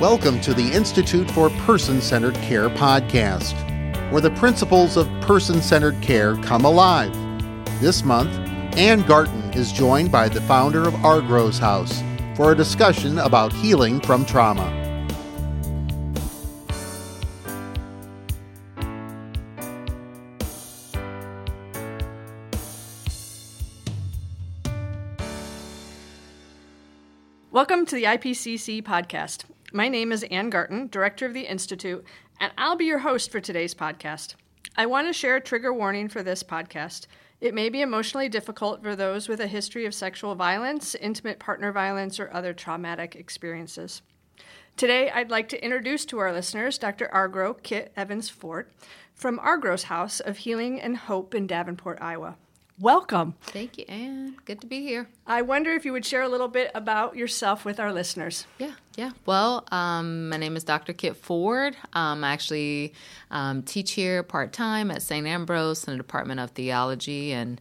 Welcome to the Institute for Person Centered Care podcast, where the principles of person centered care come alive. This month, Ann Garton is joined by the founder of Argrow's House for a discussion about healing from trauma. Welcome to the IPCC podcast. My name is Ann Garton, Director of the Institute, and I'll be your host for today's podcast. I want to share a trigger warning for this podcast. It may be emotionally difficult for those with a history of sexual violence, intimate partner violence, or other traumatic experiences. Today, I'd like to introduce to our listeners Dr. Argrow Kit Evans Ford from Argrow's House of Healing and Hope in Davenport, Iowa. Welcome. Thank you, Ann. Good to be here. I wonder if you would share a little bit about yourself with our listeners. Yeah, yeah. Well, um, my name is Dr. Kit Ford. Um, I actually um, teach here part time at St. Ambrose in the Department of Theology and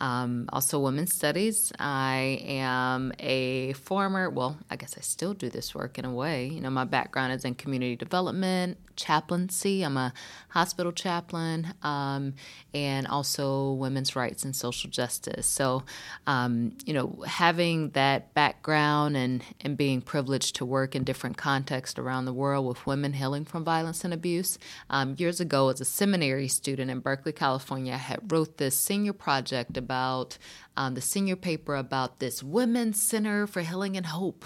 um, also women's studies. I am a former, well, I guess I still do this work in a way. You know, my background is in community development, chaplaincy. I'm a hospital chaplain, um, and also women's rights and social justice. So, um, you know, having that background and, and being privileged to work in different contexts around the world with women healing from violence and abuse. Um, years ago, as a seminary student in Berkeley, California, I had wrote this senior project about um, the senior paper about this Women's Center for Healing and Hope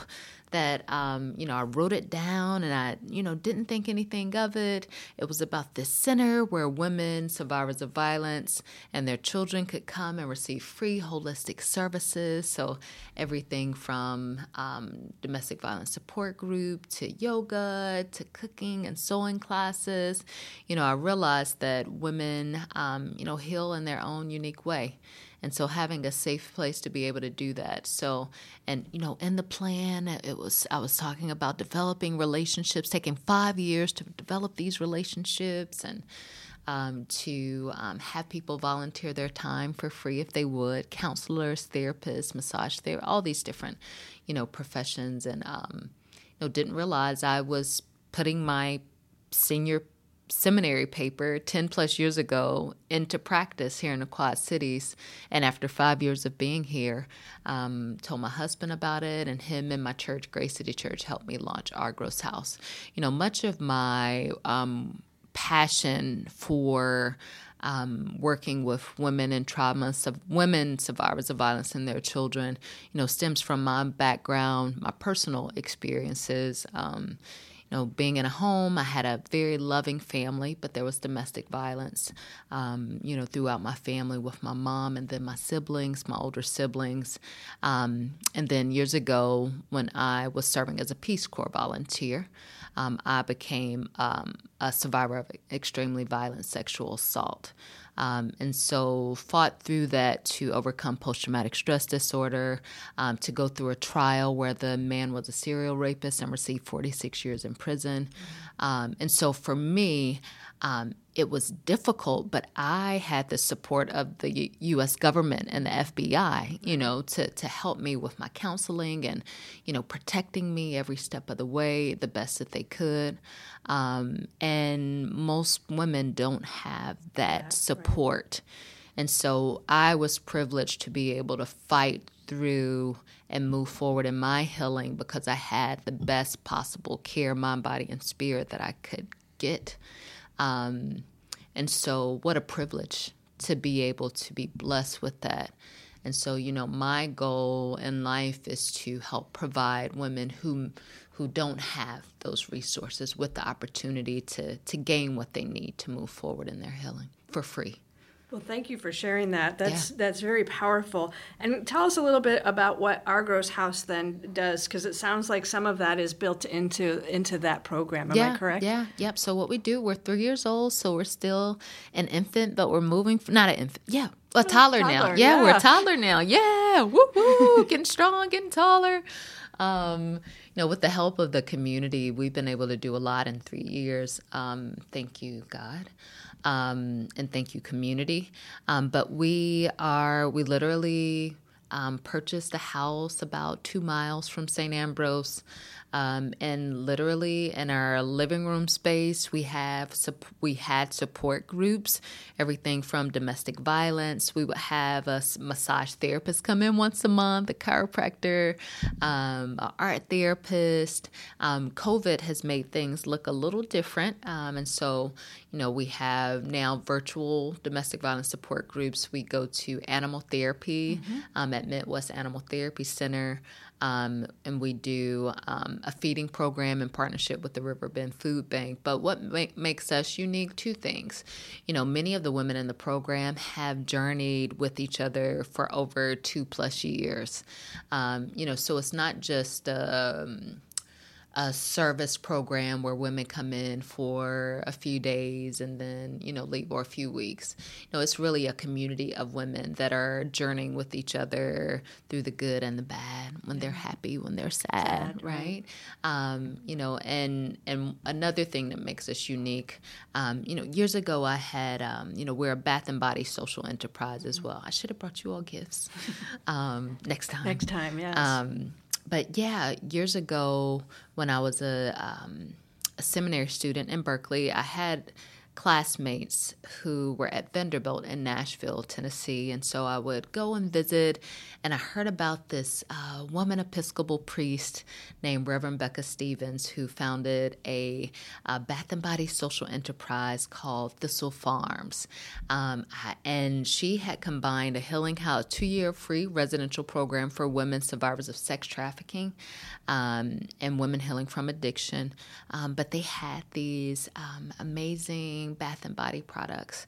that um, you know I wrote it down and I you know didn't think anything of it. It was about this center where women survivors of violence and their children could come and receive free holistic services. So everything from um, domestic violence support group to yoga to cooking and sewing classes. You know I realized that women um, you know heal in their own unique way and so having a safe place to be able to do that. So and you know in the plan it was i was talking about developing relationships taking five years to develop these relationships and um, to um, have people volunteer their time for free if they would counselors therapists massage therapists all these different you know professions. And um, you know didn't realize i was putting my senior seminary paper 10 plus years ago into practice here in the Quad Cities. And after five years of being here, um, told my husband about it, and him and my church, Grace City Church, helped me launch our Argrow's House. You know, much of my um, passion for um, working with women and trauma, sub- women survivors of violence and their children, you know, stems from my background, my personal experiences. Um, know, being in a home, I had a very loving family, but there was domestic violence, um, you know, throughout my family with my mom and then my siblings, my older siblings. Um, and then years ago, when I was serving as a Peace Corps volunteer, um, I became um, a survivor of extremely violent sexual assault. Um, and so fought through that to overcome post-traumatic stress disorder, um, to go through a trial where the man was a serial rapist and received 46 years in prison. Um, and so for me, um, it was difficult, but I had the support of the U- U.S. government and the FBI, you know, to, to help me with my counseling and, you know, protecting me every step of the way the best that they could. Um, and most women don't have that That's support. Right. And so I was privileged to be able to fight through and move forward in my healing because I had the best possible care, mind, body, and spirit that I could get. Um, and so, what a privilege to be able to be blessed with that. And so, you know, my goal in life is to help provide women who who don't have those resources with the opportunity to to gain what they need to move forward in their healing for free. Well, thank you for sharing that. That's yeah. that's very powerful. And tell us a little bit about what Argrow's House then does, because it sounds like some of that is built into into that program. Am yeah, I correct? Yeah. Yep. So what we do, we're three years old, so we're still an infant, but we're moving. Not an infant. Yeah, a toddler, toddler now. Yeah, yeah, we're a toddler now. Yeah. Woo woo. getting strong, getting taller. Um, you know, with the help of the community, we've been able to do a lot in three years. Um, thank you, God um, and thank you, community. Um, but we are, we literally um, purchased a house about two miles from St. Ambrose. Um, and literally in our living room space, we have we had support groups, everything from domestic violence. We would have a massage therapist come in once a month, a chiropractor, um, an art therapist. Um, COVID has made things look a little different, um, and so you know we have now virtual domestic violence support groups. We go to animal therapy mm-hmm. Um, at Midwest Animal Therapy Center. Um, and we do a feeding program in partnership with the Riverbend Food Bank. But what makes us unique? Two things. You know, many of the women in the program have journeyed with each other for over two plus years. Um, you know, so it's not just. Um, a service program where women come in for a few days and then you know leave or a few weeks. You know it's really a community of women that are journeying with each other through the good and the bad when they're happy when they're sad, sad right, Um, you know and and another thing that makes us unique um, you know years ago i had um, you know we're a bath and body social enterprise as well. I should have brought you all gifts um, next time. Next time yes. Um, but yeah, years ago when I was a, um, a seminary student in Berkeley, I had classmates who were at Vanderbilt in Nashville, Tennessee. And so I would go and visit, and I heard about this uh, woman Episcopal priest named Reverend Becca Stevens who founded a, a Bath and Body social enterprise called Thistle Farms. Um, and she had combined a healing house, two year free residential program for women survivors of sex trafficking um, and women healing from addiction. Um, but they had these um, amazing bath and body products.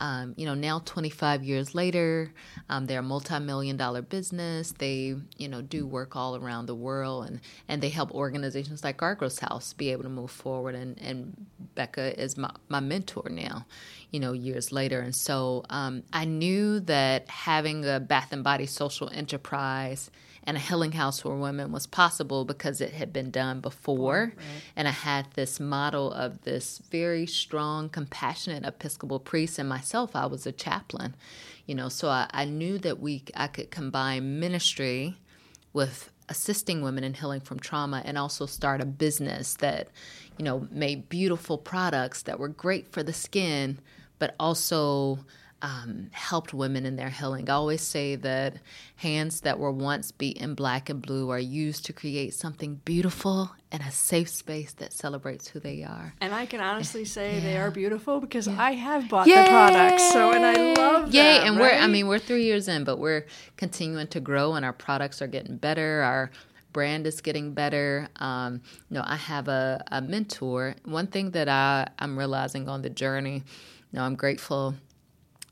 Um, you know, now 25 years later, um, they're a multi-million dollar business. They, you know, do work all around the world, and and they help organizations like Argrow's House be able to move forward. And and Becca is my, my mentor now, you know, years later. And so um, I knew that having a bath and body social enterprise and a healing house for women was possible because it had been done before. Right. And I had this model of this very strong, compassionate Episcopal priest, and myself, I was a chaplain. You know, so I, I knew that we I could combine ministry with assisting women in healing from trauma and also start a business that, you know, made beautiful products that were great for the skin, but also um, helped women in their healing. I always say that hands that were once beaten black and blue are used to create something beautiful and a safe space that celebrates who they are. And I can honestly say yeah. they are beautiful because yeah. I have bought Yay! the products, so and I love Yay! them. And right? we're I mean we're three years in, but we're continuing to grow, and our products are getting better. Our brand is getting better. Um, you know, I have a, a mentor. One thing that I, I'm realizing on the journey, know, I'm grateful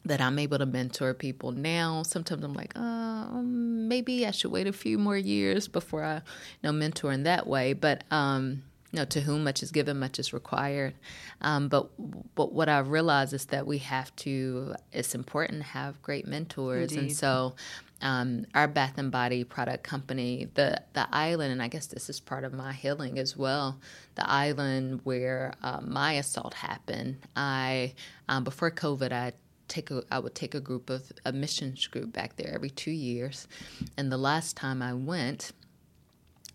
that I'm able to mentor people now. Sometimes I'm like, uh, maybe I should wait a few more years before I, you know, mentor in that way. But um, you know, to whom much is given, much is required. Um, but but what I realize is that we have to. It's important to have great mentors, Indeed. and so. Um, our Bath and Body product company, the the island, and I guess this is part of my healing as well. The island where uh, my assault happened. I um, before COVID, I take a I would take a group of a missions group back there every two years, and the last time I went.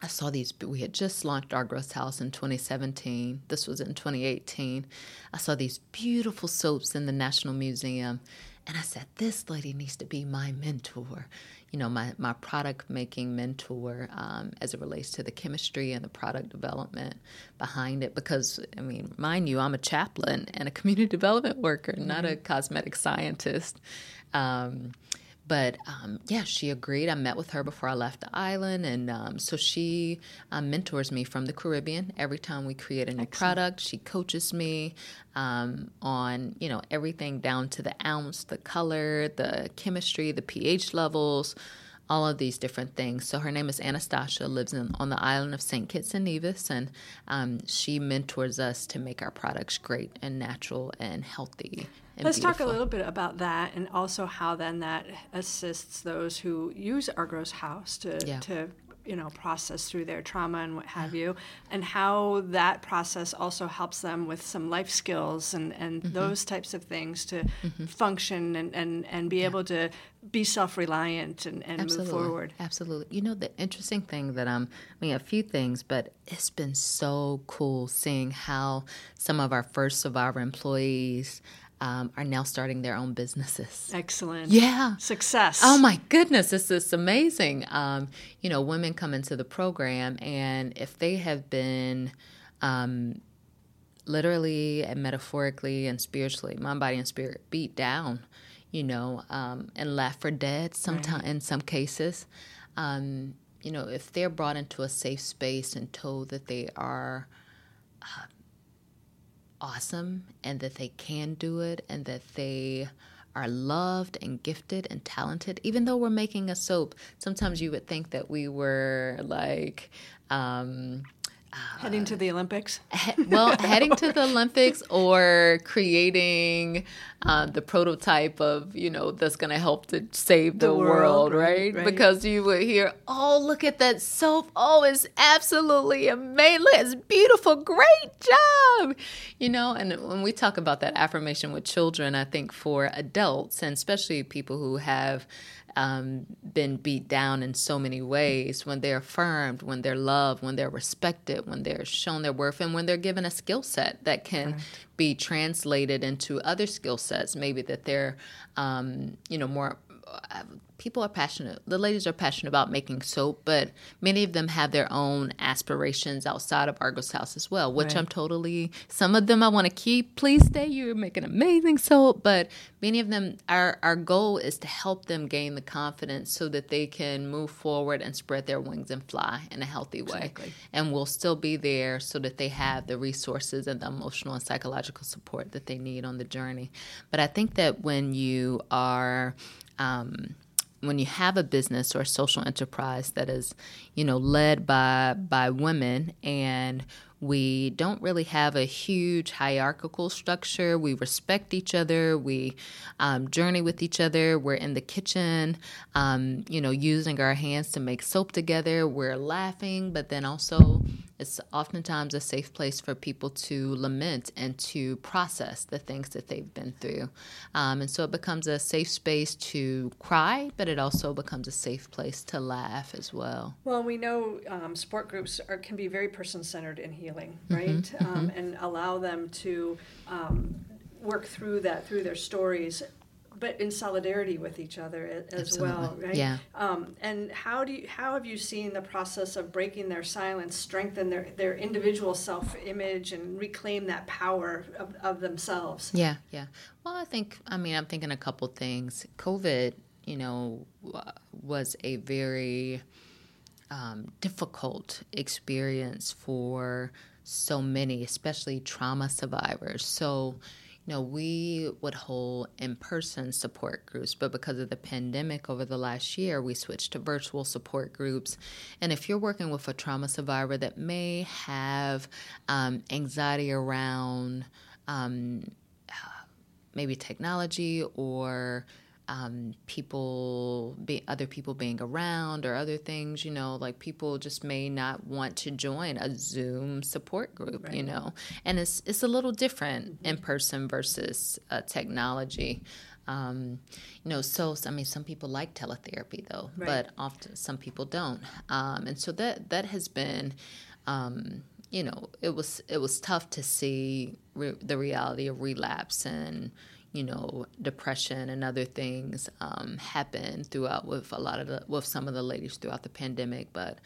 I saw these. We had just launched Argrow's House in 2017. This was in 2018. I saw these beautiful soaps in the National Museum, and I said, "This lady needs to be my mentor." you know, my, my product making mentor um, as it relates to the chemistry and the product development behind it. Because, I mean, mind you, I'm a chaplain and a community development worker, mm-hmm. not a mm-hmm. cosmetic scientist. Um, but um, yeah, she agreed. I met with her before I left the island, and um, so she um, mentors me from the Caribbean. Every time we create a new Excellent. product, she coaches me um, on you know everything down to the ounce, the color, the chemistry, the pH levels all of these different things. So her name is Anastasia, lives in, on the island of St. Kitts and Nevis, and um, she mentors us to make our products great and natural and healthy. And Let's beautiful. talk a little bit about that and also how then that assists those who use Argrow's House to, yeah. to you know process through their trauma and what have you, and how that process also helps them with some life skills and and mm-hmm. those types of things to mm-hmm. function and and and be yeah. able to be self-reliant and, and move forward absolutely you know the interesting thing that i'm i mean a few things but it's been so cool seeing how some of our first survivor employees um, are now starting their own businesses. Excellent. Yeah. Success. Oh my goodness, this is amazing. Um, you know, women come into the program, and if they have been um, literally and metaphorically and spiritually, mind, body, and spirit, beat down, you know, um, and left for dead sometimes right. in some cases. Um, you know, if they're brought into a safe space and told that they are uh, awesome and that they can do it and that they are loved and gifted and talented. Even though we're making a soap, sometimes you would think that we were like, um, heading to the Olympics? He, well, heading to the Olympics or creating uh, the prototype of, you know, that's going to help to save the, the world, world right? right? Because you would hear, oh, look at that soap. Oh, it's absolutely amazing. It's beautiful. Great job. You know, and when we talk about that affirmation with children, I think for adults and especially people who have um, been beat down in so many ways, when they're affirmed, when they're loved, when they're respected, when they're shown their worth, and when they're given a skill set that can right. be translated into other skill sets, maybe that they're, um, you know, more people are passionate. The ladies are passionate about making soap, but many of them have their own aspirations outside of Argrow's House as well, which right. I'm totally. Some of them I want to keep. Please stay. You're making amazing soap, but many of them, our our goal is to help them gain the confidence so that they can move forward and spread their wings and fly in a healthy way. Exactly. And we'll still be there so that they have the resources and the emotional and psychological support that they need on the journey. But I think that when you are um, when you have a business or a social enterprise that is, you know, led by by women and we don't really have a huge hierarchical structure. We respect each other. We um, journey with each other. We're in the kitchen, um, you know, using our hands to make soap together. We're laughing, but then also it's oftentimes a safe place for people to lament and to process the things that they've been through. Um, and so it becomes a safe space to cry, but it also becomes a safe place to laugh as well. Well, we know um, support groups are, can be very person centered in healing, mm-hmm, right? Mm-hmm, um, mm-hmm. And allow them to um, work through that through their stories but in solidarity with each other as Absolutely. well, right? Yeah. Um, and how do you, how have you seen the process of breaking their silence strengthen their, their individual self image and reclaim that power of, of themselves? Yeah, yeah. Well, I think I mean I'm thinking a couple things. COVID, you know, was a very um, difficult experience for so many, especially trauma survivors. So know, we would hold in person support groups, but because of the pandemic over the last year, we switched to virtual support groups. And if you're working with a trauma survivor that may have um, anxiety around um, maybe technology or um, people be other people being around or other things you know like people just may not want to join a zoom support group right. you know and it's it's a little different in person versus uh, technology um, you know so i mean some people like teletherapy though right. but often some people don't um, and so that that has been um, you know it was it was tough to see re- the reality of relapse and you know, depression and other things um, happen throughout with a lot of the with some of the ladies throughout the pandemic. But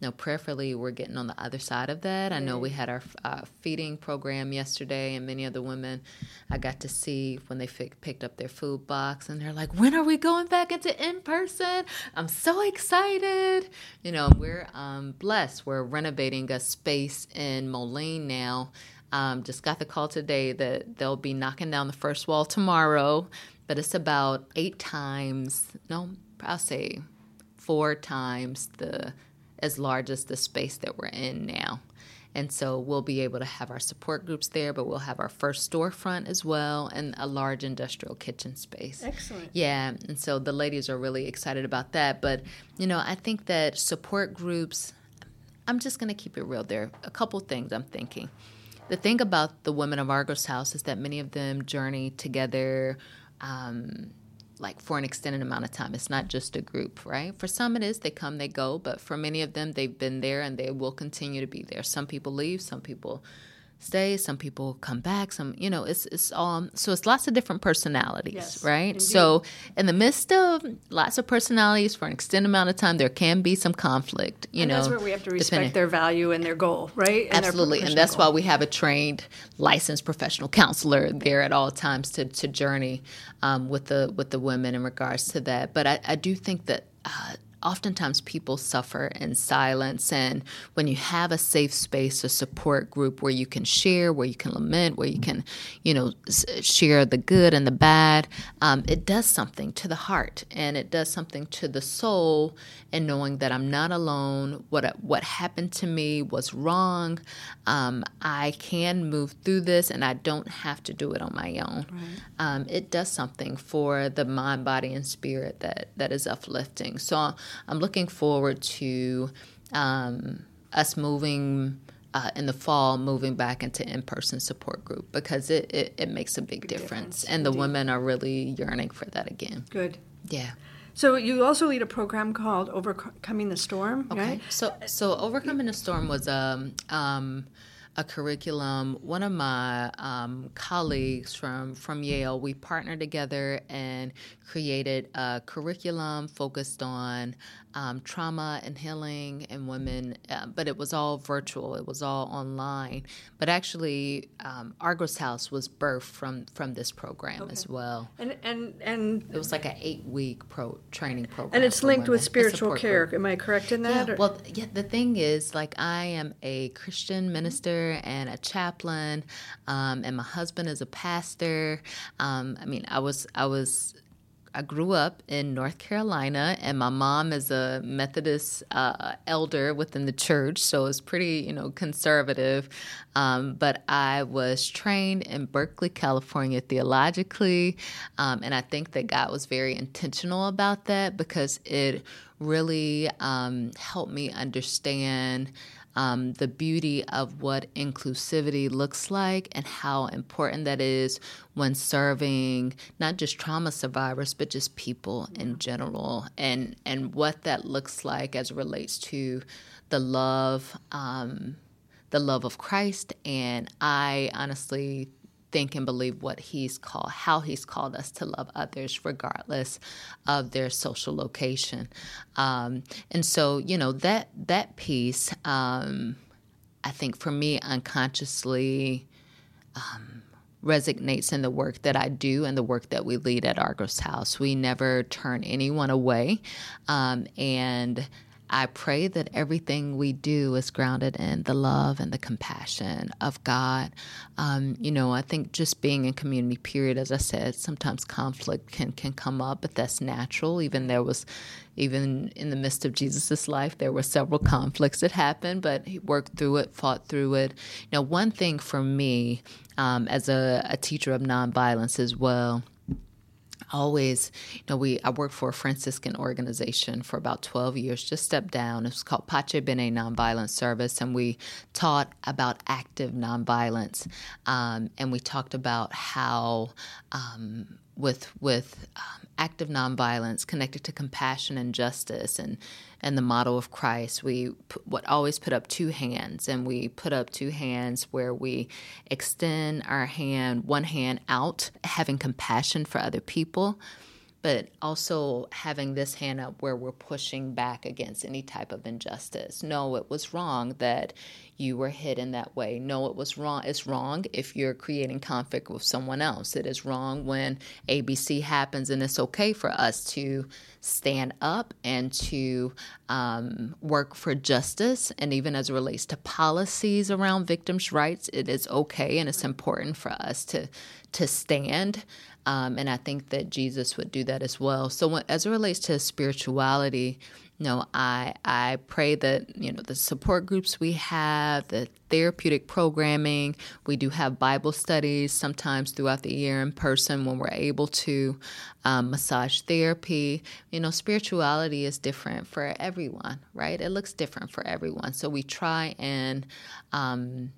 you know, prayerfully, we're getting on the other side of that. I know we had our uh, feeding program yesterday, and many of the women I got to see when they f- picked up their food box, and they're like, "When are we going back into in person?" I'm so excited. You know, we're um, blessed. We're renovating a space in Moline now um, just got the call today that they'll be knocking down the first wall tomorrow, but it's about eight times, no, I'll say four times the as large as the space that we're in now. And so we'll be able to have our support groups there, but we'll have our first storefront as well and a large industrial kitchen space. Excellent. Yeah. And so the ladies are really excited about that. But, you know, I think that support groups, I'm just going to keep it real. There are a couple things I'm thinking. The thing about the women of Argrow's House is that many of them journey together. Um, like for an extended amount of time. It's not just a group, right? For some it is, they come, they go, but for many of them, they've been there and they will continue to be there. Some people leave, some people stay some people come back some you know it's it's all so it's lots of different personalities Yes, right indeed. so in the midst of lots of personalities for an extended amount of time there can be some conflict you and know that's where we have to respect depending- their value and their goal, right? And Absolutely, and that's goal. why we have a trained, licensed professional counselor there at all times to, to journey um, with the with the women in regards to that. But I, I do think that. Uh, Oftentimes, people suffer in silence, and when you have a safe space, a support group where you can share, where you can lament, where you can, you know, share the good and the bad, um, it does something to the heart, and it does something to the soul. And knowing that I'm not alone, what what happened to me was wrong. Um, I can move through this, and I don't have to do it on my own. Um, it does something for the mind, body, and spirit that that is uplifting. So I'm looking forward to um, us moving. Uh, in the fall, moving back into in-person support group because it, it, it makes a big, difference, difference, and the indeed. women are really yearning for that again. good. Yeah. So you also lead a program called Overcoming the Storm, Okay. right? So, so overcoming the storm was um, um, a curriculum. One of my um, colleagues from from Yale, we partnered together and created a curriculum focused on um, trauma and healing and women. Uh, but it was all virtual. It was all online. But actually, um, Argrow's House was birthed from from this program as well. And and and It was like an eight week pro training program. and it's linked with women, a spiritual care. group. Am I correct in that? Yeah, or- well, yeah. The thing is, like, I am a Christian minister and a chaplain, um, and my husband is a pastor. Um, I mean, I was, I was. I grew up in North Carolina, and my mom is a Methodist uh, elder within the church, so it's pretty, you know, conservative. Um, but I was trained in Berkeley, California, theologically, um, and I think that God was very intentional about that because it really um, helped me understand um, the beauty of what inclusivity looks like and how important that is when serving not just trauma survivors but just people in general and and what that looks like as it relates to the love um, the love of Christ. And I honestly think and believe what he's called how he's called us to love others regardless of their social location um, and so you know that that piece um, i think for me unconsciously um, resonates in the work that I do and the work that we lead at Argrow's House. We never turn anyone away. Um, and I pray that everything we do is grounded in the love and the compassion of God. Um, you know, I think just being in community, period, as I said, sometimes conflict can, can come up, but that's natural. Even there was, even in the midst of Jesus' life, there were several conflicts that happened, but he worked through it, fought through it. Now, one thing for me, um, as a, a teacher of nonviolence as well, always you know we i worked for a franciscan organization for about 12 years just stepped down. It was called pace bene nonviolence service and we taught about active nonviolence um, and we talked about how um, with with um, active nonviolence connected to compassion and justice and and the model of Christ we what always put up two hands. And we put up two hands where we extend our hand one hand out having compassion for other people but also having this hand up where we're pushing back against any type of injustice. No, it was wrong that you were hit in that way. No, it was wrong. It's wrong if you're creating conflict with someone else. It is wrong when ABC happens, and it's okay for us to stand up and to um, work for justice. And even as it relates to policies around victims' rights, it is okay and it's important for us to to stand. Um, and I think that Jesus would do that as well. So, when, as it relates to spirituality, you know, I I pray that you know the support groups we have, the therapeutic programming, we do have Bible studies sometimes throughout the year in person when we're able to, um, massage therapy. You know, spirituality is different for everyone, right? It looks different for everyone, so we try and. Um,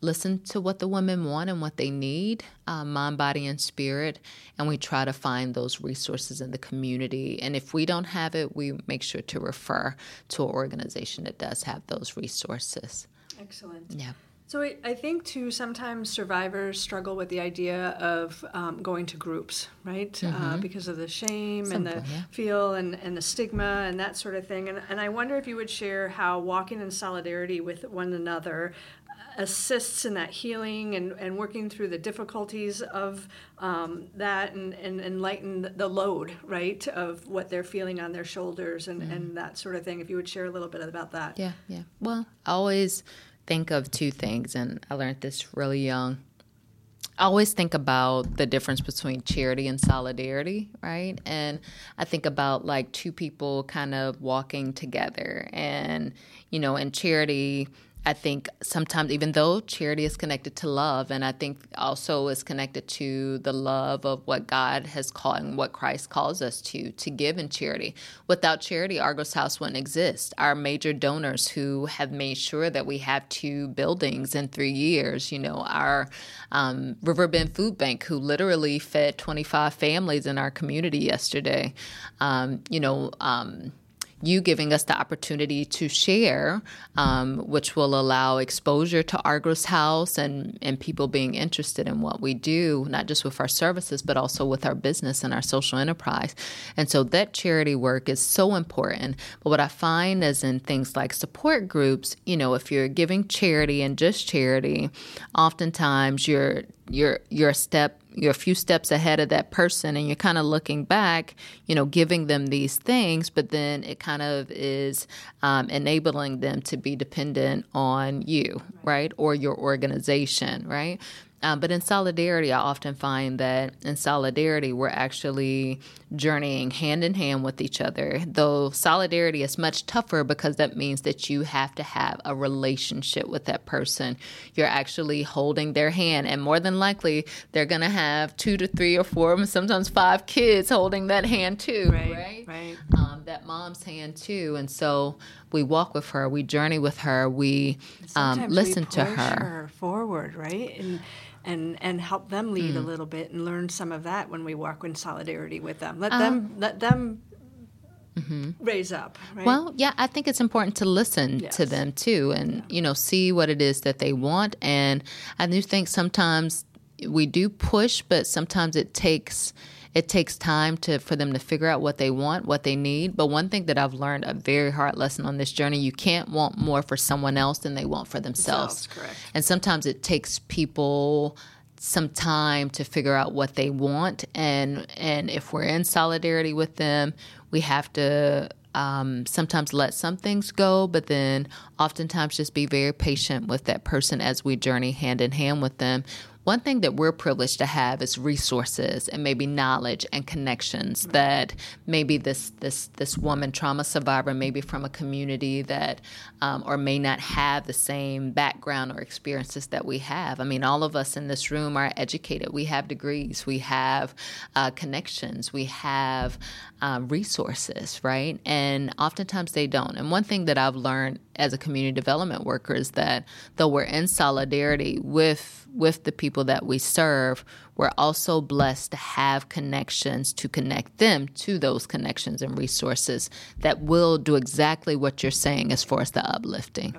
listen to what the women want and what they need, uh, mind, body, and spirit, and we try to find those resources in the community. And if we don't have it, we make sure to refer to an organization that does have those resources. Excellent. Yeah. So I, I think too sometimes survivors struggle with the idea of um, going to groups, right? Uh, because of the shame and the yeah. feel and, and the stigma and that sort of thing. And, and I wonder if you would share how walking in solidarity with one another assists in that healing and, and working through the difficulties of um, that and, and, and lighten the load, right, of what they're feeling on their shoulders and, and that sort of thing. If you would share a little bit about that. Yeah, yeah. Well, I always think of two things, and I learned this really young. I always think about the difference between charity and solidarity, right? And I think about like two people kind of walking together. And, you know, in charity, I think sometimes, even though charity is connected to love, and I think also is connected to the love of what God has called and what Christ calls us to, to give in charity. Without charity, Argrow's House wouldn't exist. Our major donors who have made sure that we have two buildings in three years, you know, our um, Riverbend Food Bank, who literally fed 25 families in our community yesterday, um, you know, um, you giving us the opportunity to share, um, which will allow exposure to Argrow's House and, and people being interested in what we do, not just with our services, but also with our business and our social enterprise. And so that charity work is so important. But what I find is in things like support groups, you know, if you're giving charity and just charity, oftentimes you're you're you're a step you're a few steps ahead of that person and you're kind of looking back you know giving them these things but then it kind of is um, enabling them to be dependent on you right or your organization right um, but in solidarity, I often find that in solidarity, we're actually journeying hand in hand with each other. Though solidarity is much tougher because that means that you have to have a relationship with that person. You're actually holding their hand, and more than likely, they're going to have two to three or four, sometimes five kids holding that hand too, Right, right? right. Um, that mom's hand too. And so we walk with her, we journey with her, we um, listen we to push her. forward, right? And and and help them lead Mm. a little bit and learn some of that when we walk in solidarity with them. Let Uh, them let them raise up, right? mm-hmm. Well, yeah, I think it's important to listen Yes. to them too and, you know, see what it is that they want. And I do think sometimes we do push, but sometimes it takes it takes time to for them to figure out what they want, what they need. But one thing that I've learned a very hard lesson on this journey, you can't want more for someone else than they want for themselves. Correct. And sometimes it takes people some time to figure out what they want and and if we're in solidarity with them we have to um, sometimes let some things go but then oftentimes just be very patient with that person as we journey hand in hand with them one thing that we're privileged to have is resources and maybe knowledge and connections that maybe this this this woman trauma survivor maybe from a community that um, or may not have the same background or experiences that we have. I mean, all of us in this room are educated. We have degrees. We have uh, connections. We have um, resources, right? And oftentimes they don't. And one thing that I've learned as a community development worker is that though we're in solidarity with with the people that we serve, we're also blessed to have connections to connect them to those connections and resources that will do exactly what you're saying as far as the uplifting.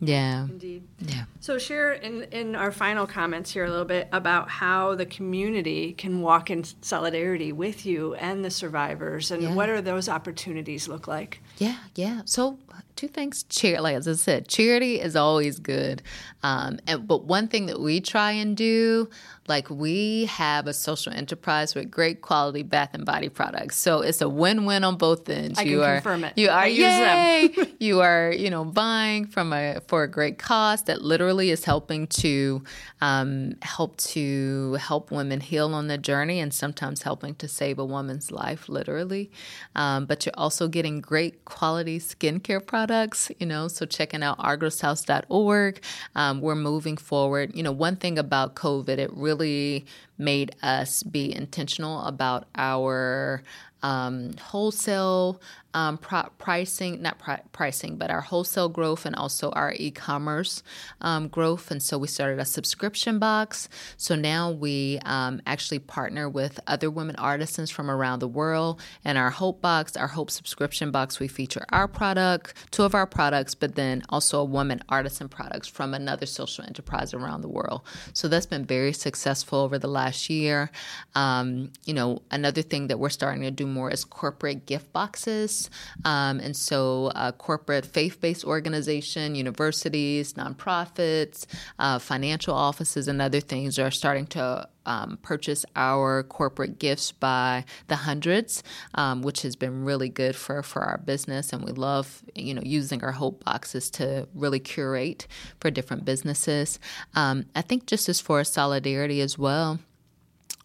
Yeah. Indeed. Yeah. So share in, in our final comments here a little bit about how the community can walk in solidarity with you and the survivors and Yeah. what are those opportunities look like? Yeah, yeah. So, two things. Charity, like as I said, charity is always good. Um, and, but one thing that we try and do, like we have a social enterprise with great quality bath and body products. So it's a win-win on both ends. I you can are, confirm it. You are I yay, them. you are, you know, buying from a for a great cost that literally is helping to um, help to help women heal on the journey and sometimes helping to save a woman's life, literally. Um, but you're also getting great quality skincare products, you know. So checking out argrowshouse.org. Um, we're moving forward. You know, one thing about COVID, it really made us be intentional about our um, wholesale um, pricing, not pri- pricing, but our wholesale growth and also our e commerce um, growth. And so we started a subscription box. So now we um, actually partner with other women artisans from around the world. And our Hope box, our Hope subscription box, we feature our product, two of our products, but then also a woman artisan products from another social enterprise around the world. So that's been very successful over the last year. Um, you know, another thing that we're starting to do more is corporate gift boxes. Um, and so, uh, corporate faith based organization, universities, nonprofits, uh, financial offices, and other things are starting to um, purchase our corporate gifts by the hundreds, um, which has been really good for, for our business. And we love, you know, using our hope boxes to really curate for different businesses. Um, I think just as for solidarity as well.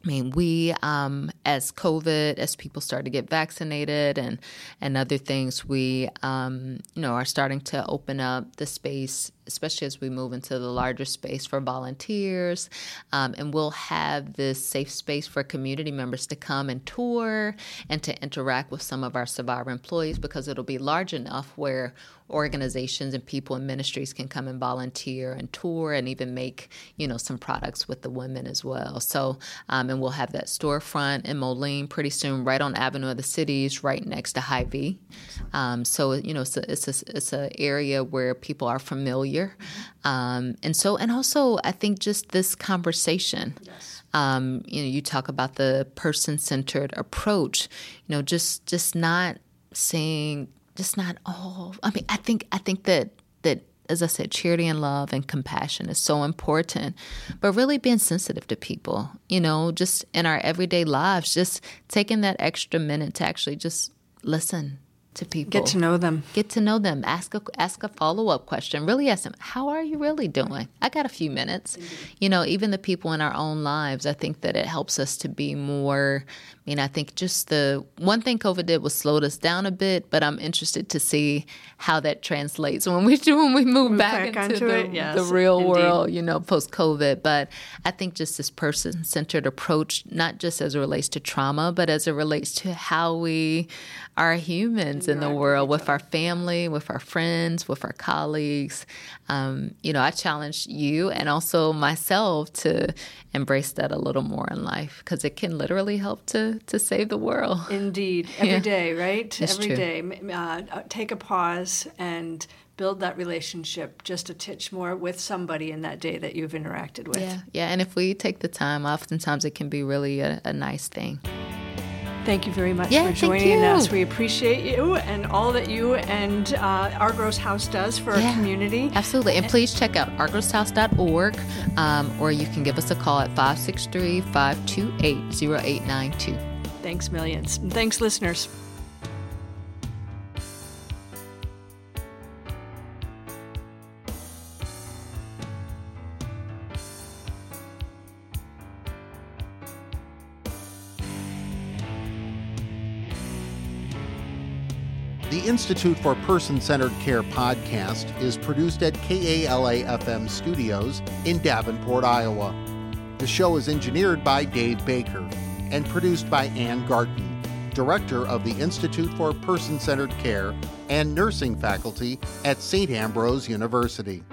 I mean, we, um, as COVID, as people start to get vaccinated and, and other things, we, um, you know, are starting to open up the space, especially as we move into the larger space for volunteers. Um, and we'll have this safe space for community members to come and tour and to interact with some of our survivor employees because it'll be large enough where organizations and people and ministries can come and volunteer and tour and even make you know some products with the women as well so um, and we'll have that storefront in moline pretty soon right on avenue of the cities right next to Hy-Vee um, so you know it's a, it's a, it's an area where people are familiar um, and so and also i think just this conversation Yes. um, you know you talk about the person-centered approach you know just just not saying just not oh i mean i think i think that that as i said charity and love and compassion is so important but really being sensitive to people you know just in our everyday lives just taking that extra minute to actually just listen to people. Get to know them. get to know them. Ask a ask a follow-up question. Really ask them how are you really doing? I got a few minutes. Mm-hmm. You know even the people in our own lives i think that it helps us to be more mean i think just the one thing covid did was slowed us down a bit but i'm interested to see how that translates when we do when we move, back, back into the, yes, the real indeed. world you know post covid but i think just this person-centered approach not just as it relates to trauma but as it relates to how we are humans in the world with our family, with our friends, with our colleagues. Um, you know, I challenge you and also myself to embrace that a little more in life because it can literally help to to save the world. Indeed, every Yeah. day, right? It's Every true. day, uh, uh, take a pause and build that relationship just a titch more with somebody in that day that you've interacted with. Yeah, yeah, and if we take the time, oftentimes it can be really a, a nice thing. Thank you very much Yeah, for joining us. We appreciate you and all that you and uh, Argrow's House does for our community. Absolutely. And please check out argrowshouse.org um, or you can give us a call at 563 528 0892. Thanks, millions. And thanks, listeners. The Institute for Person Centered Care podcast is produced at KALA FM Studios in Davenport, Iowa. The show is engineered by Dave Baker and produced by Ann Garton, Director of the Institute for Person Centered Care and Nursing Faculty at St. Ambrose University.